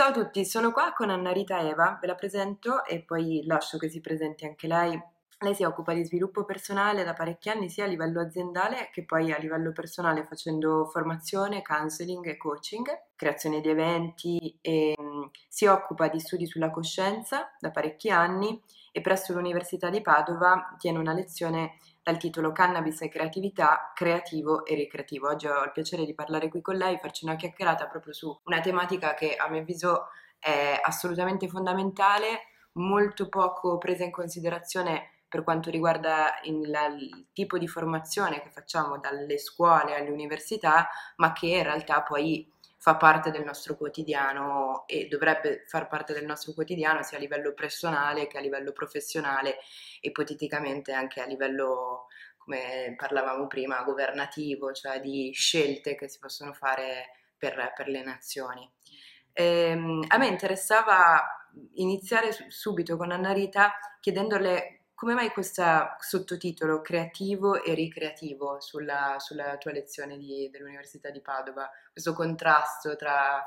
Ciao a tutti, sono qua con Anna Rita Eva, ve la presento e poi lascio che si presenti anche lei. Lei si occupa di sviluppo personale da parecchi anni sia a livello aziendale che poi a livello personale facendo formazione, counseling e coaching, creazione di eventi e um, si occupa di studi sulla coscienza da parecchi anni e presso l'Università di Padova tiene una lezione dal titolo Cannabis e creatività, creativo e ricreativo. Oggi ho il piacere di parlare qui con lei, farci una chiacchierata proprio su una tematica che a mio avviso è assolutamente fondamentale, molto poco presa in considerazione per quanto riguarda il, tipo di formazione che facciamo dalle scuole alle università, ma che in realtà poi fa parte del nostro quotidiano e dovrebbe far parte del nostro quotidiano sia a livello personale che a livello professionale e ipoteticamente anche a livello, come parlavamo prima, governativo, cioè di scelte che si possono fare per, per le nazioni. Ehm, a me interessava iniziare subito con Anna Rita chiedendole come mai questo sottotitolo creativo e ricreativo sulla, sulla tua lezione di, dell'Università di Padova? Questo contrasto tra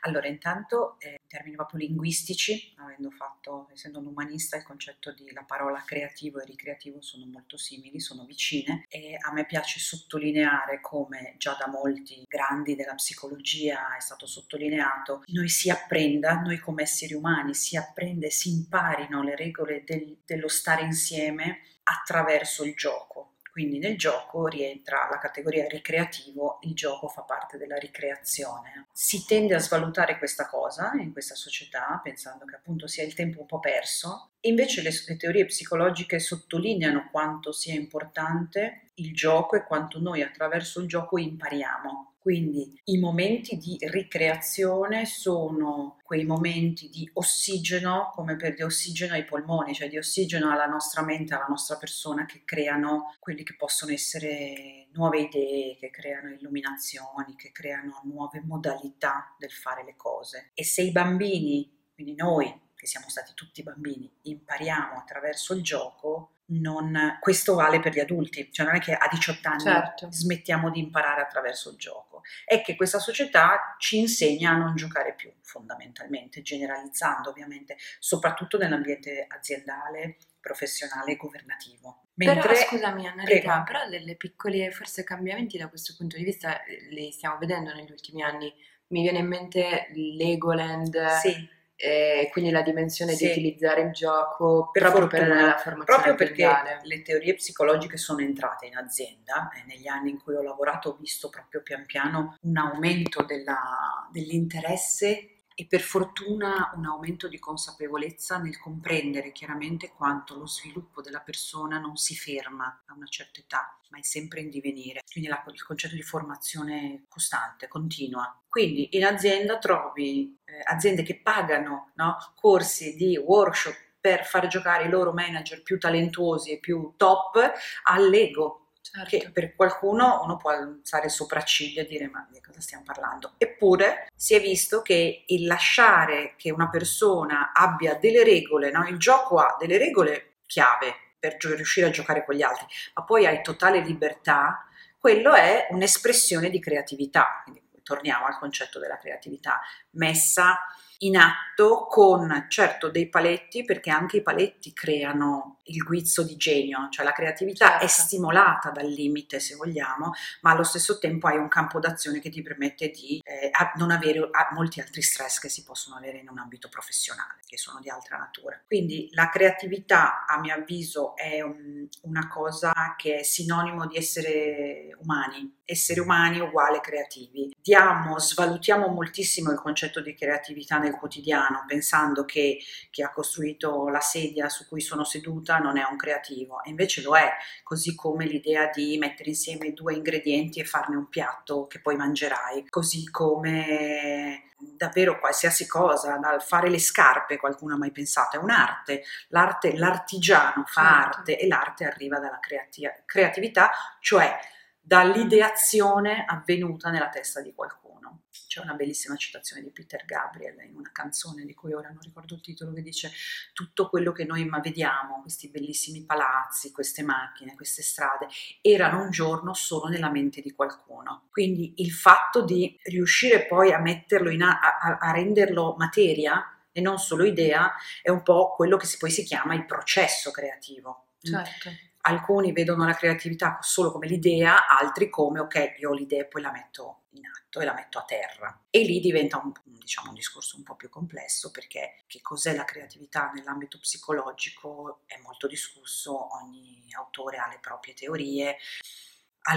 allora, intanto eh, in termini proprio linguistici, avendo fatto, essendo un umanista, il concetto di la parola creativo e ricreativo sono molto simili, sono vicine e a me piace sottolineare come già da molti grandi della psicologia è stato sottolineato, noi si apprenda, noi come esseri umani si apprende, si imparino le regole del, dello stare insieme attraverso il gioco quindi nel gioco rientra la categoria ricreativo, il gioco fa parte della ricreazione. Si tende a svalutare questa cosa in questa società, pensando che appunto sia il tempo un po' perso. Invece le, le teorie psicologiche sottolineano quanto sia importante il gioco e quanto noi attraverso il gioco impariamo quindi i momenti di ricreazione sono quei momenti di ossigeno, come per di ossigeno ai polmoni, cioè di ossigeno alla nostra mente, alla nostra persona, che creano quelli che possono essere nuove idee, che creano illuminazioni, che creano nuove modalità del fare le cose. E se i bambini, quindi noi che siamo stati tutti bambini, impariamo attraverso il gioco, non, questo vale per gli adulti, cioè non è che a 18 anni certo. smettiamo di imparare attraverso il gioco, è che questa società ci insegna a non giocare più fondamentalmente, generalizzando ovviamente, soprattutto nell'ambiente aziendale, professionale e governativo. Mentre, però scusami Anna Rita, però delle piccoli forse cambiamenti da questo punto di vista eh, li stiamo vedendo negli ultimi anni. Mi viene in mente Legoland. Sì e quindi la dimensione sì. di utilizzare il gioco per proprio fortuna, per la formazione proprio perché le teorie psicologiche sono entrate in azienda e negli anni in cui ho lavorato ho visto proprio pian piano un aumento della, dell'interesse e per fortuna un aumento di consapevolezza nel comprendere chiaramente quanto lo sviluppo della persona non si ferma a una certa età, ma è sempre in divenire. Quindi la, il concetto di formazione costante, continua. Quindi in azienda trovi eh, aziende che pagano no, corsi di workshop per far giocare i loro manager più talentuosi e più top all'ego certo. che per qualcuno uno può alzare il sopracciglio e dire ma di cosa stiamo parlando. Eppure si è visto che il lasciare che una persona abbia delle regole, no? il gioco ha delle regole chiave per riuscire a giocare con gli altri, ma poi hai totale libertà, quello è un'espressione di creatività. Quindi torniamo al concetto della creatività messa in atto con certo dei paletti, perché anche i paletti creano il guizzo di genio, cioè la creatività certo. è stimolata dal limite se vogliamo, ma allo stesso tempo hai un campo d'azione che ti permette di eh, non avere molti altri stress che si possono avere in un ambito professionale, che sono di altra natura. Quindi la creatività, a mio avviso, è un, una cosa che è sinonimo di essere umani, essere umani uguale creativi. Diamo, svalutiamo moltissimo il concetto di creatività nel quotidiano, pensando che chi ha costruito la sedia su cui sono seduta non è un creativo, e invece lo è, così come l'idea di mettere insieme due ingredienti e farne un piatto che poi mangerai, così come davvero qualsiasi cosa, dal fare le scarpe, qualcuno ha mai pensato, è un'arte, l'arte, l'artigiano fa certo. arte e l'arte arriva dalla creati- creatività, cioè dall'ideazione avvenuta nella testa di qualcuno. C'è una bellissima citazione di Peter Gabriel in una canzone di cui ora non ricordo il titolo, che dice tutto quello che noi vediamo, questi bellissimi palazzi, queste macchine, queste strade, erano un giorno solo nella mente di qualcuno. Quindi il fatto di riuscire poi a metterlo in a, a, a renderlo materia e non solo idea è un po' quello che si, poi si chiama il processo creativo. Certo. Alcuni vedono la creatività solo come l'idea, altri come ok, io ho l'idea e poi la metto in atto e la metto a terra. E lì diventa un, diciamo, un discorso un po' più complesso perché che cos'è la creatività nell'ambito psicologico è molto discusso, ogni autore ha le proprie teorie.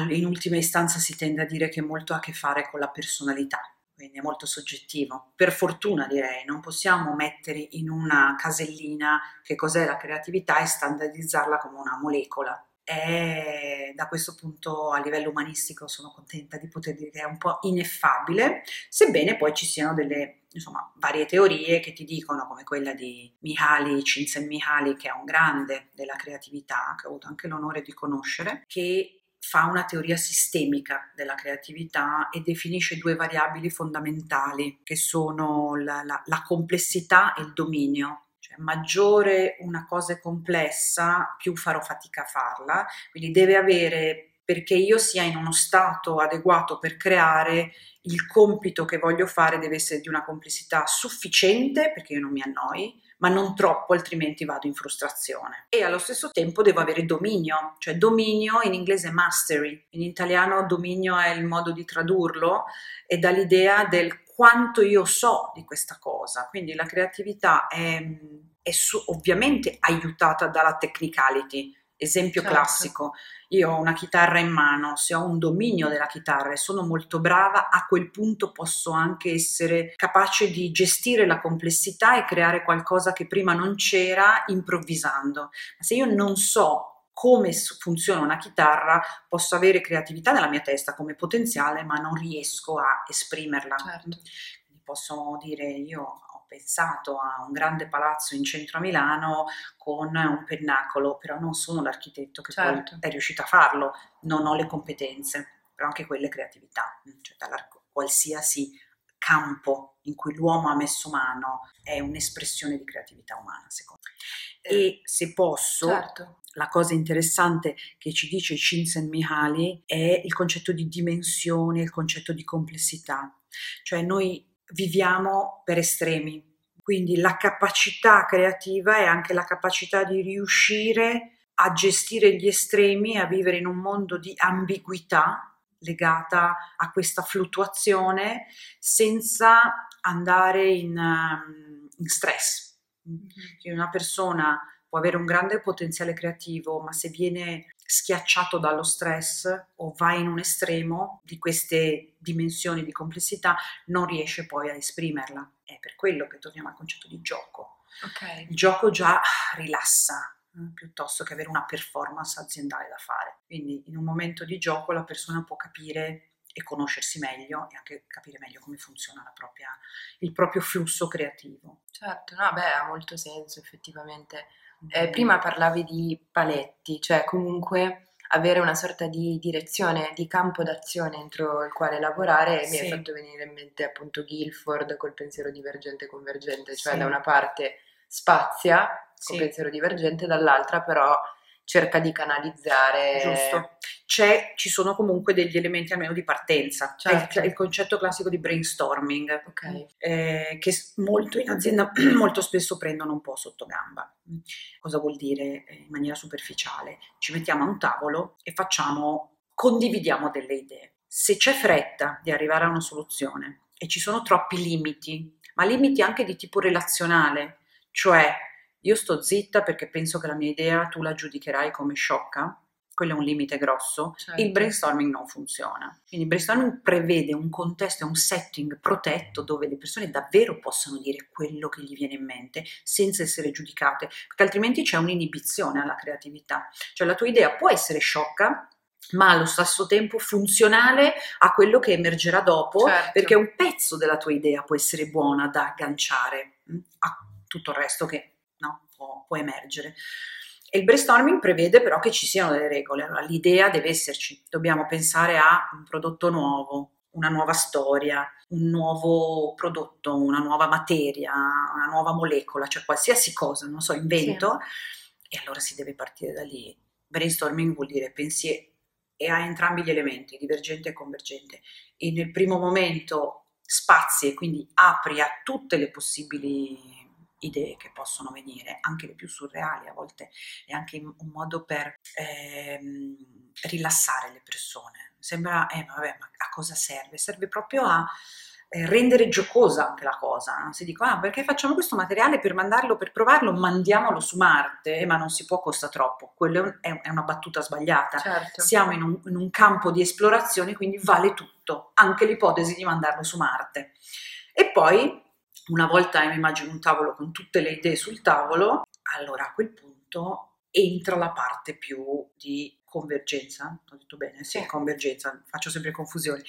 In ultima istanza si tende a dire che molto ha a che fare con la personalità, quindi è molto soggettivo. Per fortuna direi, non possiamo mettere in una casellina che cos'è la creatività e standardizzarla come una molecola. E da questo punto a livello umanistico sono contenta di poter dire che è un po' ineffabile, sebbene poi ci siano delle insomma, varie teorie che ti dicono, come quella di Mihaly, Csikszentmihalyi, che è un grande della creatività, che ho avuto anche l'onore di conoscere, che fa una teoria sistemica della creatività e definisce due variabili fondamentali che sono la, la, la complessità e il dominio. Maggiore una cosa è complessa, più farò fatica a farla, quindi deve avere perché io sia in uno stato adeguato per creare il compito che voglio fare deve essere di una complessità sufficiente perché io non mi annoi, ma non troppo, altrimenti vado in frustrazione. E allo stesso tempo devo avere dominio, cioè dominio in inglese mastery, in italiano dominio è il modo di tradurlo e dà l'idea del quanto io so di questa cosa. Quindi la creatività è, è su, ovviamente aiutata dalla technicality, Esempio certo. classico, io ho una chitarra in mano, se ho un dominio della chitarra e sono molto brava, a quel punto posso anche essere capace di gestire la complessità e creare qualcosa che prima non c'era improvvisando. Ma se io non so come funziona una chitarra, posso avere creatività nella mia testa come potenziale, ma non riesco a esprimerla. Certo. Posso dire io pensato a un grande palazzo in centro a Milano con un pennacolo, però non sono l'architetto che certo. poi è riuscito a farlo, non ho le competenze, però anche quelle creatività, cioè qualsiasi campo in cui l'uomo ha messo mano è un'espressione di creatività umana, secondo me. Eh, e se posso, certo. La cosa interessante che ci dice Csikszentmihalyi è il concetto di dimensione, il concetto di complessità. Cioè noi viviamo per estremi, quindi la capacità creativa è anche la capacità di riuscire a gestire gli estremi e a vivere in un mondo di ambiguità legata a questa fluttuazione senza andare in, um, in stress. Mm-hmm. Una persona può avere un grande potenziale creativo, ma se viene schiacciato dallo stress o va in un estremo di queste dimensioni di complessità, non riesce poi a esprimerla. È per quello che torniamo al concetto di gioco. Okay. Il gioco già rilassa eh, piuttosto che avere una performance aziendale da fare. Quindi in un momento di gioco la persona può capire e conoscersi meglio e anche capire meglio come funziona propria, il proprio flusso creativo. Certo, no, beh, ha molto senso effettivamente eh, prima parlavi di paletti, cioè comunque avere una sorta di direzione, di campo d'azione entro il quale lavorare e sì. mi hai fatto venire in mente appunto Guilford col pensiero divergente e convergente, cioè sì. da una parte spazia col pensiero divergente, dall'altra però cerca di canalizzare. Giusto. C'è, ci sono comunque degli elementi almeno di partenza. Certo. È il, concetto classico di brainstorming, okay. eh, che molto in azienda molto spesso prendono un po' sotto gamba. Cosa vuol dire eh, in maniera superficiale? Ci mettiamo a un tavolo e facciamo, condividiamo delle idee. Se c'è fretta di arrivare a una soluzione e ci sono troppi limiti, ma limiti anche di tipo relazionale, cioè io sto zitta perché penso che la mia idea tu la giudicherai come sciocca, quello è un limite grosso, certo. il brainstorming non funziona. Quindi il brainstorming prevede un contesto e un setting protetto dove le persone davvero possano dire quello che gli viene in mente senza essere giudicate, perché altrimenti c'è un'inibizione alla creatività. Cioè la tua idea può essere sciocca, ma allo stesso tempo funzionale a quello che emergerà dopo, certo. perché un pezzo della tua idea può essere buona da agganciare mm, a tutto il resto che? Può, può emergere. E il brainstorming prevede però che ci siano delle regole, allora l'idea deve esserci, dobbiamo pensare a un prodotto nuovo, una nuova storia, un nuovo prodotto, una nuova materia, una nuova molecola, cioè qualsiasi cosa, non so, invento, sì. e allora si deve partire da lì. Brainstorming vuol dire pensiero e ha entrambi gli elementi, divergente e convergente. E nel primo momento spazi e quindi apri a tutte le possibili idee che possono venire, anche le più surreali a volte, è anche un modo per ehm, rilassare le persone. Sembra, eh, vabbè, ma a cosa serve? Serve proprio a eh, rendere giocosa anche la cosa. No? Si dicono, ah, perché facciamo questo materiale per mandarlo, per provarlo, mandiamolo su Marte, eh, ma non si può, costa troppo. Quello è, è una battuta sbagliata. Certo. Siamo in un, in un campo di esplorazione, quindi vale tutto, anche l'ipotesi di mandarlo su Marte. E poi una volta mi immagino un tavolo con tutte le idee sul tavolo, allora a quel punto entra la parte più di convergenza, ho detto bene, sì, sì. convergenza, faccio sempre confusione,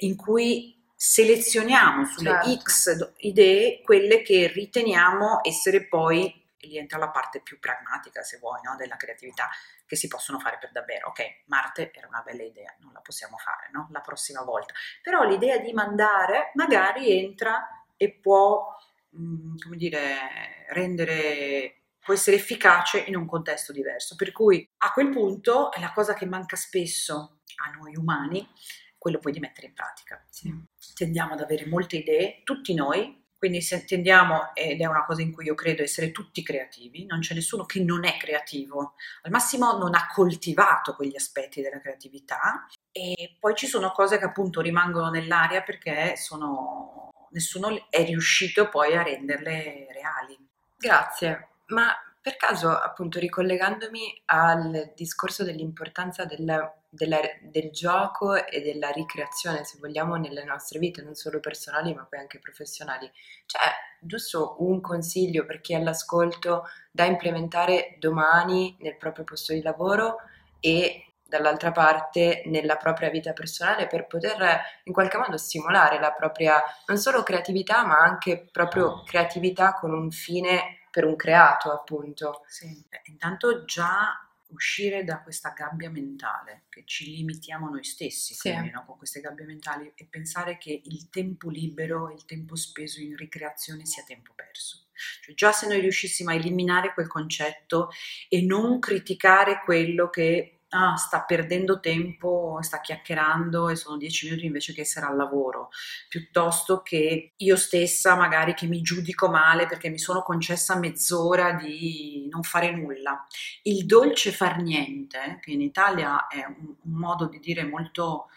in cui selezioniamo sulle certo. X idee quelle che riteniamo essere poi, lì entra la parte più pragmatica, se vuoi, no? della creatività, che si possono fare per davvero. Ok, Marte era una bella idea, non la possiamo fare no? la prossima volta, però l'idea di mandare magari entra e può, mh, come dire, rendere può essere efficace in un contesto diverso. Per cui a quel punto è la cosa che manca spesso a noi umani, quello poi di mettere in pratica. Sì. Tendiamo ad avere molte idee, tutti noi, quindi se tendiamo, ed è una cosa in cui io credo, essere tutti creativi, non c'è nessuno che non è creativo, al massimo non ha coltivato quegli aspetti della creatività e poi ci sono cose che appunto rimangono nell'aria perché sono nessuno è riuscito poi a renderle reali. Grazie, ma per caso appunto ricollegandomi al discorso dell'importanza del, della, del gioco e della ricreazione, se vogliamo, nelle nostre vite, non solo personali ma poi anche professionali, c'è giusto un consiglio per chi è all'ascolto da implementare domani nel proprio posto di lavoro e dall'altra parte nella propria vita personale per poter in qualche modo stimolare la propria non solo creatività ma anche proprio creatività con un fine per un creato appunto. Sì, intanto già uscire da questa gabbia mentale che ci limitiamo noi stessi sì. quindi, no, con queste gabbie mentali e pensare che il tempo libero, il tempo speso in ricreazione sia tempo perso. Cioè, già se noi riuscissimo a eliminare quel concetto e non criticare quello che ah, sta perdendo tempo, sta chiacchierando e sono dieci minuti invece che essere al lavoro, piuttosto che io stessa magari che mi giudico male perché mi sono concessa mezz'ora di non fare nulla. Il dolce far niente, che in Italia è un, un modo di dire molto,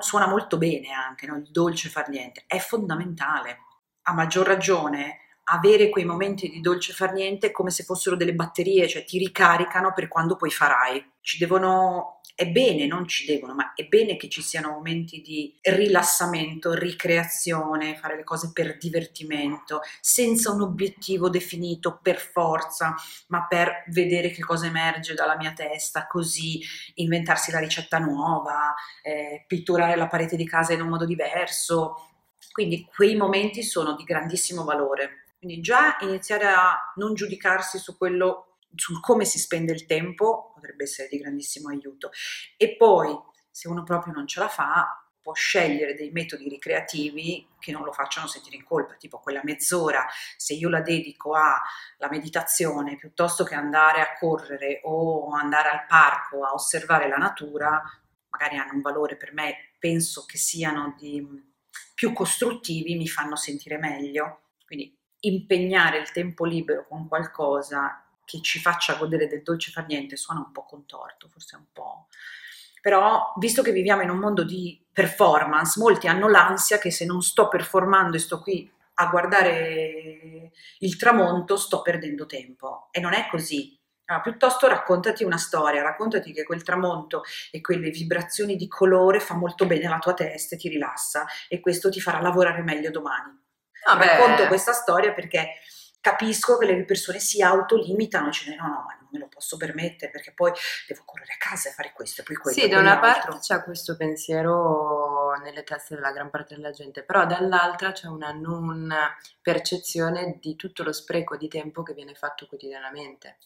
suona molto bene anche, no? il dolce far niente, è fondamentale. A maggior ragione avere quei momenti di dolce far niente come se fossero delle batterie, cioè ti ricaricano per quando poi farai. Ci devono, è bene, non ci devono, ma è bene che ci siano momenti di rilassamento, ricreazione, fare le cose per divertimento, senza un obiettivo definito per forza, ma per vedere che cosa emerge dalla mia testa, così inventarsi la ricetta nuova, eh, pitturare la parete di casa in un modo diverso. Quindi quei momenti sono di grandissimo valore. Quindi già iniziare a non giudicarsi su quello, sul come si spende il tempo, potrebbe essere di grandissimo aiuto. E poi, se uno proprio non ce la fa, può scegliere dei metodi ricreativi che non lo facciano sentire in colpa, tipo quella mezz'ora, se io la dedico alla meditazione piuttosto che andare a correre o andare al parco a osservare la natura, magari hanno un valore per me, penso che siano di, più costruttivi, mi fanno sentire meglio. Quindi impegnare il tempo libero con qualcosa che ci faccia godere del dolce far niente suona un po' contorto, forse un po'. Però, visto che viviamo in un mondo di performance, molti hanno l'ansia che se non sto performando e sto qui a guardare il tramonto, sto perdendo tempo. E non è così. Allora, piuttosto raccontati una storia, raccontati che quel tramonto e quelle vibrazioni di colore fa molto bene alla tua testa e ti rilassa e questo ti farà lavorare meglio domani. No, racconto questa storia perché capisco che le persone si autolimitano, cioè no, no, ma non me lo posso permettere perché poi devo correre a casa e fare questo e poi quello. Sì, da una parte c'è questo pensiero nelle teste della gran parte della gente, però dall'altra c'è una non percezione di tutto lo spreco di tempo che viene fatto quotidianamente.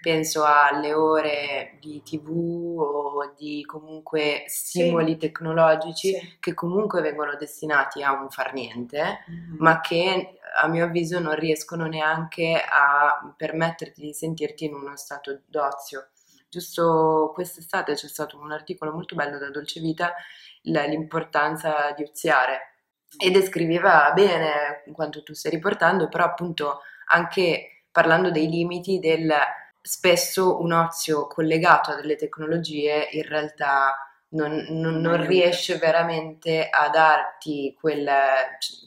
Penso alle ore di tv o di comunque stimoli sì. tecnologici sì. che comunque vengono destinati a un far niente, mm-hmm. ma che a mio avviso non riescono neanche a permetterti di sentirti in uno stato d'ozio. Giusto quest'estate c'è stato un articolo molto bello da Dolce Vita, l'importanza di oziare e descriveva bene quanto tu stai riportando, però appunto anche parlando dei limiti del spesso un ozio collegato a delle tecnologie in realtà non, non, non riesce veramente a darti quel,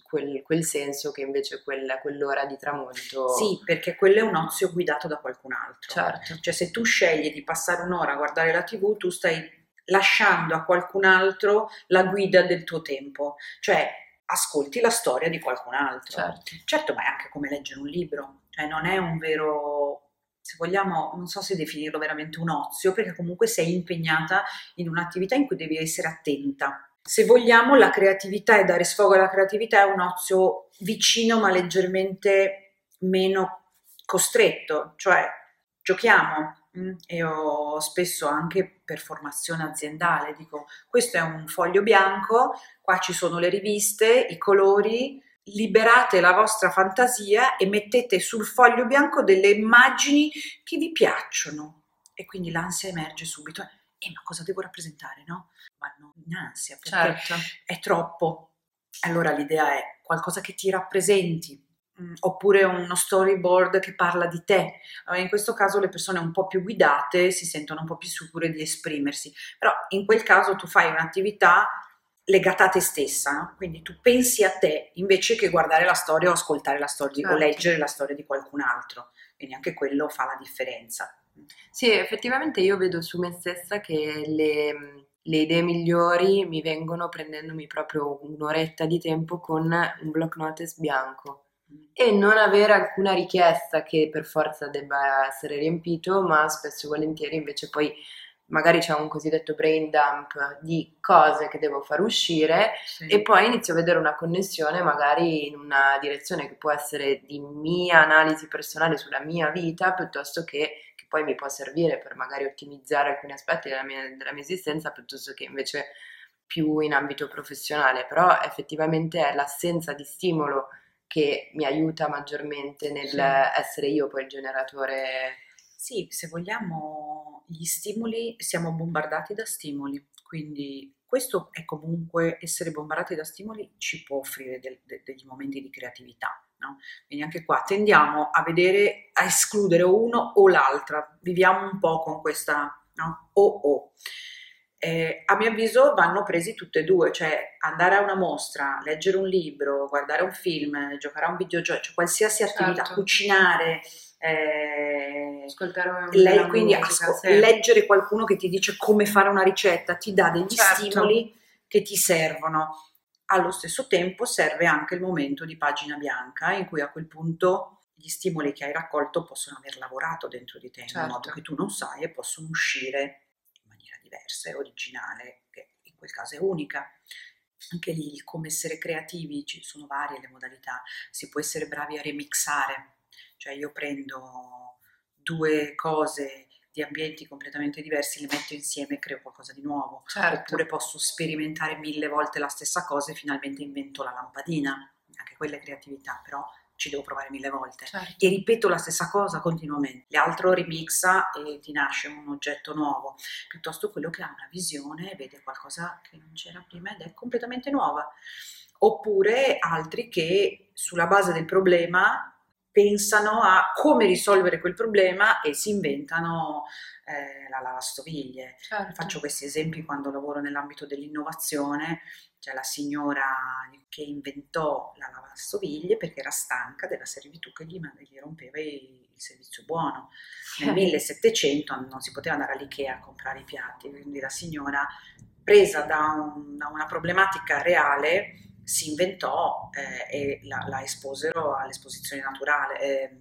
quel, quel senso che invece quel, quell'ora di tramonto... Sì, perché quello è un ozio guidato da qualcun altro. Certo. Cioè se tu scegli di passare un'ora a guardare la tv, tu stai lasciando a qualcun altro la guida del tuo tempo. Cioè ascolti la storia di qualcun altro. Certo. certo, ma è anche come leggere un libro. Cioè non è un vero se vogliamo, non so se definirlo veramente un ozio, perché comunque sei impegnata in un'attività in cui devi essere attenta. Se vogliamo, la creatività e dare sfogo alla creatività è un ozio vicino ma leggermente meno costretto, cioè giochiamo. Mm, io spesso anche per formazione aziendale dico questo è un foglio bianco, qua ci sono le riviste, i colori, liberate la vostra fantasia e mettete sul foglio bianco delle immagini che vi piacciono. E quindi l'ansia emerge subito. Eh, ma cosa devo rappresentare, no? Vanno in ansia perché certo. è troppo. Allora l'idea è qualcosa che ti rappresenti, mm, oppure uno storyboard che parla di te. In questo caso le persone un po' più guidate si sentono un po' più sicure di esprimersi, però in quel caso tu fai un'attività legata a te stessa, no? quindi tu pensi a te invece che guardare la storia o ascoltare la storia certo. o leggere la storia di qualcun altro, quindi anche quello fa la differenza. Sì, effettivamente io vedo su me stessa che le, le idee migliori mi vengono prendendomi proprio un'oretta di tempo con un block notice bianco e non avere alcuna richiesta che per forza debba essere riempito, ma spesso e volentieri invece poi magari c'è un cosiddetto brain dump di cose che devo far uscire sì. e poi inizio a vedere una connessione magari in una direzione che può essere di mia analisi personale sulla mia vita piuttosto che, che poi mi può servire per magari ottimizzare alcuni aspetti della mia, della mia esistenza piuttosto che invece più in ambito professionale, però effettivamente è l'assenza di stimolo che mi aiuta maggiormente nel sì. essere io poi il generatore sì, se vogliamo gli stimoli, siamo bombardati da stimoli, quindi questo è comunque essere bombardati da stimoli ci può offrire del, de, degli momenti di creatività. No? Quindi anche qua tendiamo a vedere, a escludere uno o l'altra, viviamo un po' con questa no? o o. Eh, a mio avviso vanno presi tutte e due, cioè andare a una mostra, leggere un libro, guardare un film, giocare a un videogioco, cioè qualsiasi attività, certo. cucinare, eh, lei, quindi asco- leggere qualcuno che ti dice come fare una ricetta ti dà degli certo. stimoli che ti servono. Allo stesso tempo serve anche il momento di pagina bianca in cui a quel punto gli stimoli che hai raccolto possono aver lavorato dentro di te certo. in modo certo. che tu non sai e possono uscire e originale, che in quel caso è unica anche lì come essere creativi, ci sono varie le modalità, si può essere bravi a remixare, cioè io prendo due cose di ambienti completamente diversi, le metto insieme e creo qualcosa di nuovo. Certo. Oppure posso sperimentare mille volte la stessa cosa e finalmente invento la lampadina. Anche quella è creatività, però ci devo provare mille volte. Certo. E ripeto la stessa cosa continuamente. L'altro remixa e ti nasce un oggetto nuovo. Piuttosto quello che ha una visione e vede qualcosa che non c'era prima ed è completamente nuova. Oppure altri che sulla base del problema pensano a come risolvere quel problema e si inventano eh, la lavastoviglie. Certo. Faccio questi esempi quando lavoro nell'ambito dell'innovazione, c'è la signora che inventò la lavastoviglie perché era stanca della servitù che gli, gli rompeva il, il servizio buono. Nel 1700 non si poteva andare all'Ikea a comprare i piatti, quindi la signora, presa da, un, da una problematica reale, si inventò eh, e la, la, esposero all'esposizione naturale. Eh,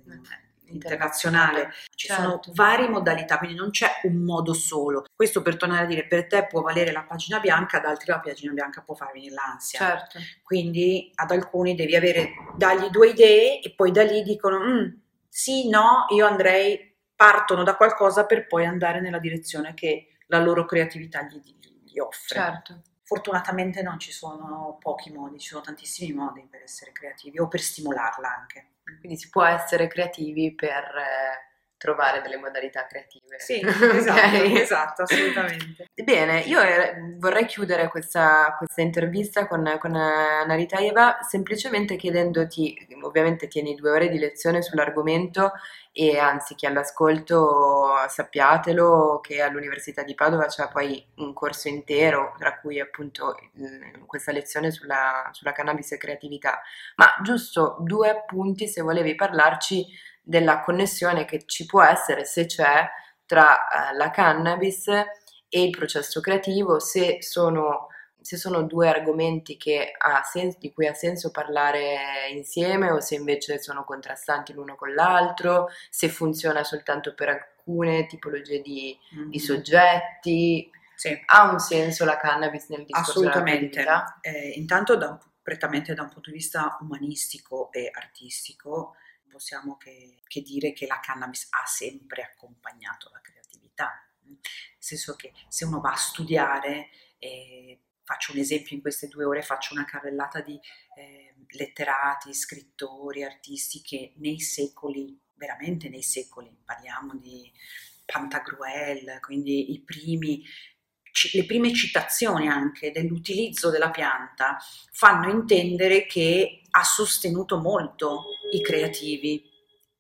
internazionale, ci certo. sono varie modalità, quindi non c'è un modo solo. Questo per tornare a dire, per te può valere la pagina bianca, ad altri la pagina bianca può far venire l'ansia. Certo. Quindi ad alcuni devi avere, dargli due idee e poi da lì dicono, mm, sì, no, io andrei partono da qualcosa per poi andare nella direzione che la loro creatività gli, gli offre. Certo. Fortunatamente non ci sono pochi modi, ci sono tantissimi modi per essere creativi o per stimolarla anche. Quindi si può essere creativi per eh, trovare delle modalità creative. Sì, esatto, okay. esatto assolutamente. Bene, io eh, vorrei chiudere questa, questa intervista con, con Narita Eva semplicemente chiedendoti, ovviamente tieni due ore di lezione sull'argomento e anzi chi all'ascolto sappiatelo che all'Università di Padova c'è poi un corso intero, tra cui appunto questa lezione sulla, sulla cannabis e creatività, ma giusto due appunti se volevi parlarci della connessione che ci può essere, se c'è, tra eh, la cannabis e il processo creativo, se sono, se sono due argomenti sen- di cui ha senso parlare insieme o se invece sono contrastanti l'uno con l'altro, se funziona soltanto per alcune tipologie di, mm-hmm. di soggetti. Sì. Ha un senso la cannabis nel discorso Assolutamente. Eh, intanto da, prettamente da un punto di vista umanistico e artistico, possiamo che, che dire che la cannabis ha sempre accompagnato la creatività, nel senso che se uno va a studiare, eh, faccio un esempio in queste due ore, faccio una carrellata di eh, letterati, scrittori, artisti che nei secoli, veramente nei secoli, parliamo di Pantagruel, quindi i primi le prime citazioni anche dell'utilizzo della pianta fanno intendere che ha sostenuto molto i creativi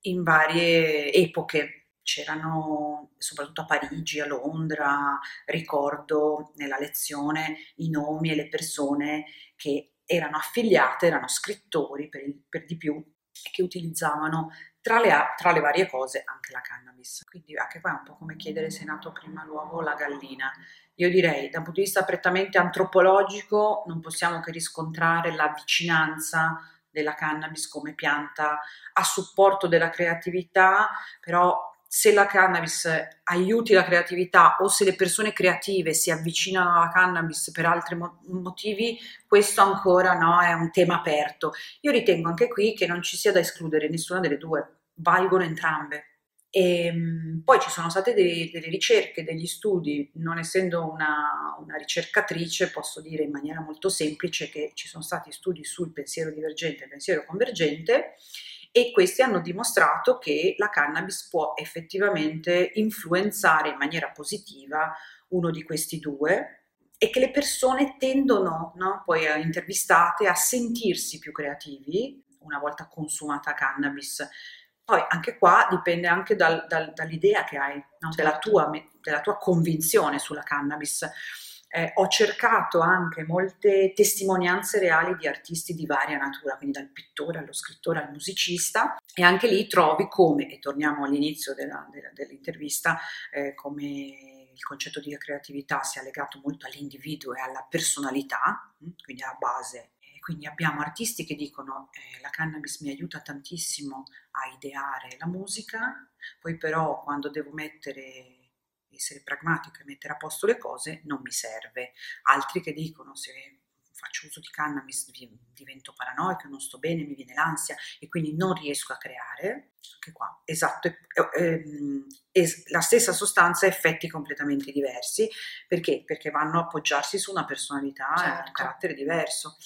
in varie epoche. C'erano soprattutto a Parigi, a Londra, ricordo nella lezione i nomi e le persone che erano affiliate, erano scrittori per, per di più e che utilizzavano tra le, tra le, varie cose anche la cannabis. Quindi anche qua è un po' come chiedere se è nato prima l'uovo o la gallina. Io direi, da un punto di vista prettamente antropologico, non possiamo che riscontrare la vicinanza della cannabis come pianta a supporto della creatività, però se la cannabis aiuti la creatività o se le persone creative si avvicinano alla cannabis per altri mo- motivi, questo ancora no, è un tema aperto. Io ritengo anche qui che non ci sia da escludere nessuna delle due, valgono entrambe. E, ehm, poi ci sono state dei, delle ricerche, degli studi, non essendo una, una, ricercatrice posso dire in maniera molto semplice che ci sono stati studi sul pensiero divergente e pensiero convergente e questi hanno dimostrato che la cannabis può effettivamente influenzare in maniera positiva uno di questi due e che le persone tendono, no, poi intervistate, a sentirsi più creativi una volta consumata cannabis poi anche qua dipende anche dal, dal, dall'idea che hai, no? certo. della, tua, della, tua, convinzione sulla cannabis. Eh, ho cercato anche molte testimonianze reali di artisti di varia natura, quindi dal pittore allo scrittore al musicista, e anche lì trovi come, e torniamo all'inizio della, della, dell'intervista, eh, come il concetto di creatività sia legato molto all'individuo e alla personalità, quindi alla base. Quindi abbiamo artisti che dicono eh, la cannabis mi aiuta tantissimo a ideare la musica, poi però quando devo mettere, essere pragmatico e mettere a posto le cose non mi serve. Altri che dicono se faccio uso di cannabis divento paranoico, non sto bene, mi viene l'ansia e quindi non riesco a creare. Anche qua, esatto, eh, eh, la stessa sostanza ha effetti completamente diversi. Perché? Perché vanno a appoggiarsi su una personalità certo. un carattere diverso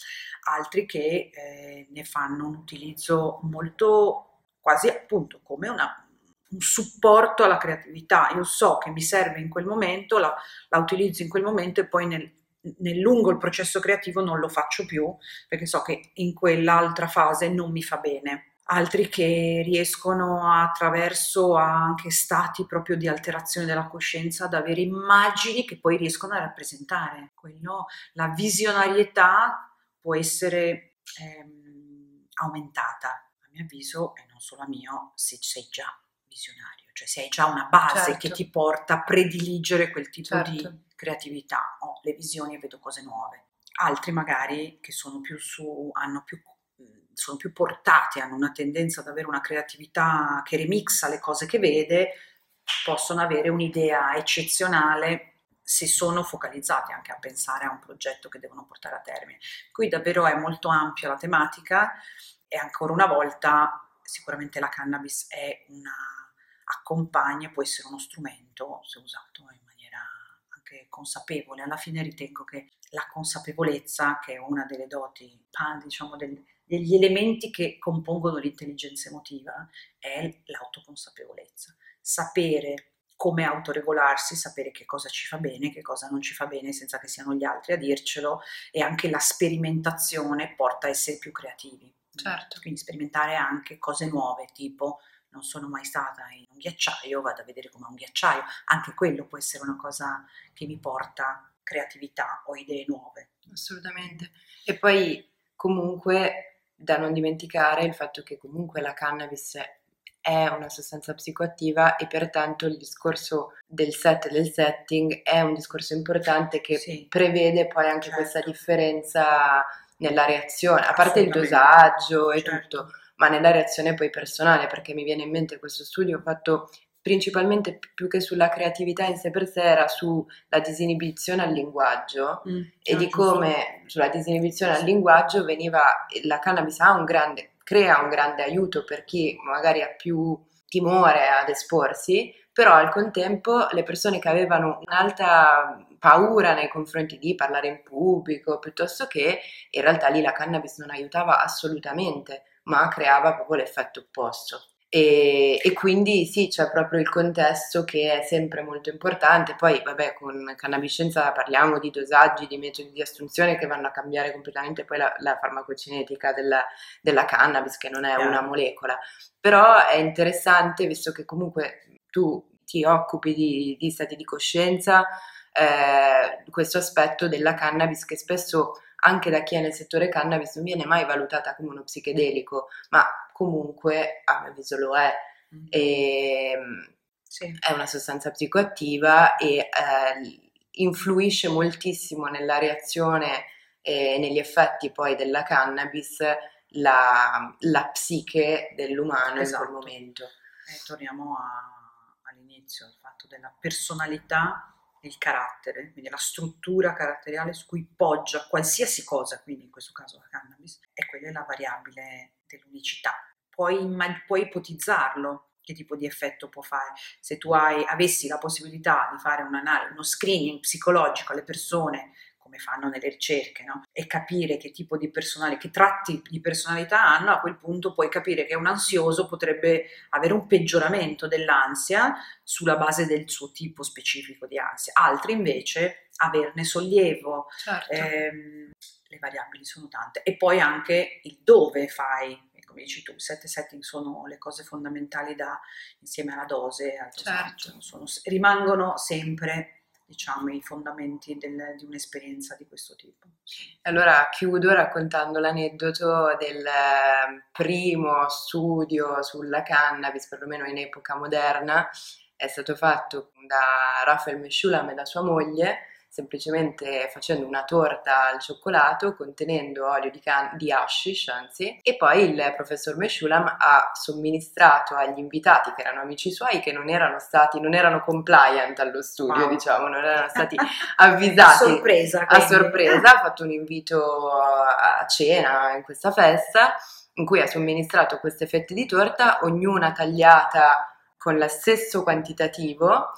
altri che eh, ne fanno un utilizzo molto quasi appunto come una, un supporto alla creatività. Io so che mi serve in quel momento, la, la utilizzo in quel momento e poi nel, nel lungo il processo creativo non lo faccio più perché so che in quell'altra fase non mi fa bene. Altri che riescono attraverso anche stati proprio di alterazione della coscienza ad avere immagini che poi riescono a rappresentare. Quello, la visionarietà può essere ehm, aumentata, a mio avviso, e non solo a mio, se sei già visionario, cioè se hai già una base certo. che ti porta a prediligere quel tipo certo. di creatività, ho le visioni e vedo cose nuove. Altri magari che sono più su, hanno più sono più portati, hanno una tendenza ad avere una creatività che remixa le cose che vede, possono avere un'idea eccezionale si sono focalizzati anche a pensare a un progetto che devono portare a termine. Qui davvero è molto ampia la tematica e ancora una volta sicuramente la cannabis una, accompagna, può essere uno strumento se usato in maniera anche consapevole. Alla fine ritengo che la consapevolezza, che è una delle doti, diciamo, del, degli elementi che compongono l'intelligenza emotiva, è l'autoconsapevolezza. Sapere come autoregolarsi, sapere che cosa ci fa bene, che cosa non ci fa bene senza che siano gli altri a dircelo e anche la sperimentazione porta a essere più creativi. Certo. Quindi sperimentare anche cose nuove, tipo non sono mai stata in un ghiacciaio, vado a vedere com'è un ghiacciaio, anche quello può essere una cosa che mi porta creatività o idee nuove. Assolutamente. E poi comunque da non dimenticare il fatto che comunque la cannabis è una sostanza psicoattiva e pertanto il discorso del set e del setting è un discorso importante che sì, prevede poi anche certo. questa differenza nella reazione, a parte il dosaggio e certo. tutto, ma nella reazione poi personale, perché mi viene in mente questo studio fatto principalmente più che sulla creatività in sé per sé era sulla disinibizione al linguaggio mm, e di come sulla disinibizione al linguaggio veniva la cannabis ha un grande crea un grande aiuto per chi magari ha più timore ad esporsi, però al contempo le persone che avevano un'alta paura nei confronti di parlare in pubblico, piuttosto che in realtà lì la cannabis non aiutava assolutamente, ma creava proprio l'effetto opposto. E, e, quindi sì, c'è proprio il contesto che è sempre molto importante. Poi, vabbè, con cannabiscenza parliamo di dosaggi, di metodi di assunzione che vanno a cambiare completamente poi la, la farmacocinetica della, della, cannabis, che non è una molecola. Però è interessante, visto che comunque tu ti occupi di, di stati di coscienza, eh, questo aspetto della cannabis che spesso anche da chi è nel settore cannabis non viene mai valutata come uno psichedelico, ma comunque a mio avviso lo è. Mm. E, ehm, sì. È una sostanza psicoattiva e eh, influisce moltissimo nella reazione e negli effetti poi della cannabis la, la psiche dell'umano esatto. in quel esatto. momento. E torniamo a, all'inizio, il fatto della personalità il carattere, quindi la struttura caratteriale su cui poggia qualsiasi cosa, quindi in questo caso la cannabis, e quella è la variabile dell'unicità. Puoi, puoi ipotizzarlo, che tipo di effetto può fare. Se tu hai, avessi la possibilità di fare uno screening psicologico alle persone come fanno nelle ricerche, no? e capire che tipo di personalità, che tratti di personalità hanno, a quel punto puoi capire che un ansioso potrebbe avere un peggioramento dell'ansia sulla base del suo tipo specifico di ansia, altri invece averne sollievo. Certo. Ehm, le variabili sono tante e poi anche il dove fai come dici tu, set setting sono le cose fondamentali da, insieme alla dose, al certo. sono, rimangono sempre diciamo, i fondamenti del, di un'esperienza di questo tipo. Allora chiudo raccontando l'aneddoto del ehm, primo studio sulla cannabis, perlomeno in epoca moderna, è stato fatto da Rafael Meshulam e da sua moglie semplicemente facendo una torta al cioccolato contenendo olio di, can- di hashish, anzi, e poi il professor Meshulam ha somministrato agli invitati, che erano amici suoi, che non erano stati, non erano compliant allo studio, wow. diciamo, non erano stati avvisati. a sorpresa. A sorpresa, ha fatto un invito a cena in questa festa in cui ha somministrato queste fette di torta, ognuna tagliata con lo stesso quantitativo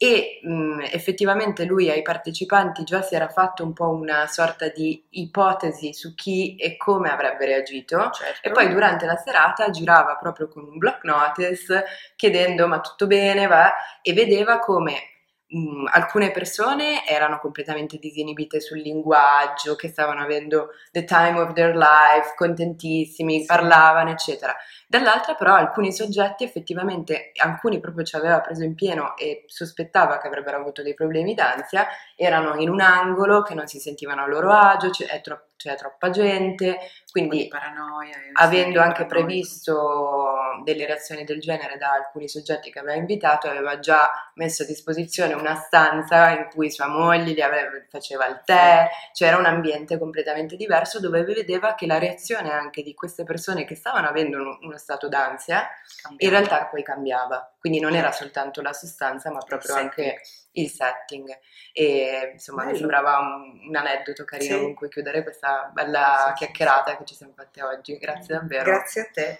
e mh, effettivamente lui ai partecipanti già si era fatto un po' una sorta di ipotesi su chi e come avrebbe reagito certo. e poi durante la serata girava proprio con un block notice chiedendo ma tutto bene va e vedeva come mh, alcune persone erano completamente disinibite sul linguaggio, che stavano avendo the time of their life, contentissimi, parlavano, eccetera. Dall'altra però alcuni soggetti effettivamente, alcuni proprio ci aveva preso in pieno e sospettava che avrebbero avuto dei problemi d'ansia, erano in un angolo che non si sentivano a loro agio, c'è, tro- c'è troppa gente, quindi paranoia, avendo anche previsto delle reazioni del genere da alcuni soggetti che aveva invitato, aveva già messo a disposizione una stanza in cui sua moglie gli aveva, faceva il tè, c'era un ambiente completamente diverso dove vedeva che la reazione anche di queste persone che stavano avendo uno stato d'ansia cambiava. in realtà poi cambiava, quindi non era soltanto la sostanza ma proprio anche il setting. E insomma Bello. mi sembrava un, un aneddoto carino sì. con cui chiudere questa bella sì, chiacchierata che ci siamo fatte oggi, grazie davvero. Grazie a te.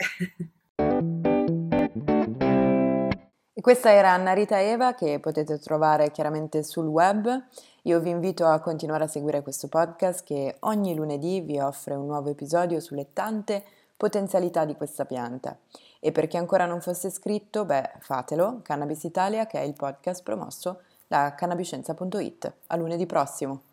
Questa era Anna Rita Eva che potete trovare chiaramente sul web. Io vi invito a continuare a seguire questo podcast che ogni lunedì vi offre un nuovo episodio sulle tante potenzialità di questa pianta. E per chi ancora non fosse iscritto, beh, fatelo, Cannabis Italia, che è il podcast promosso da cannabiscienza.it. A lunedì prossimo!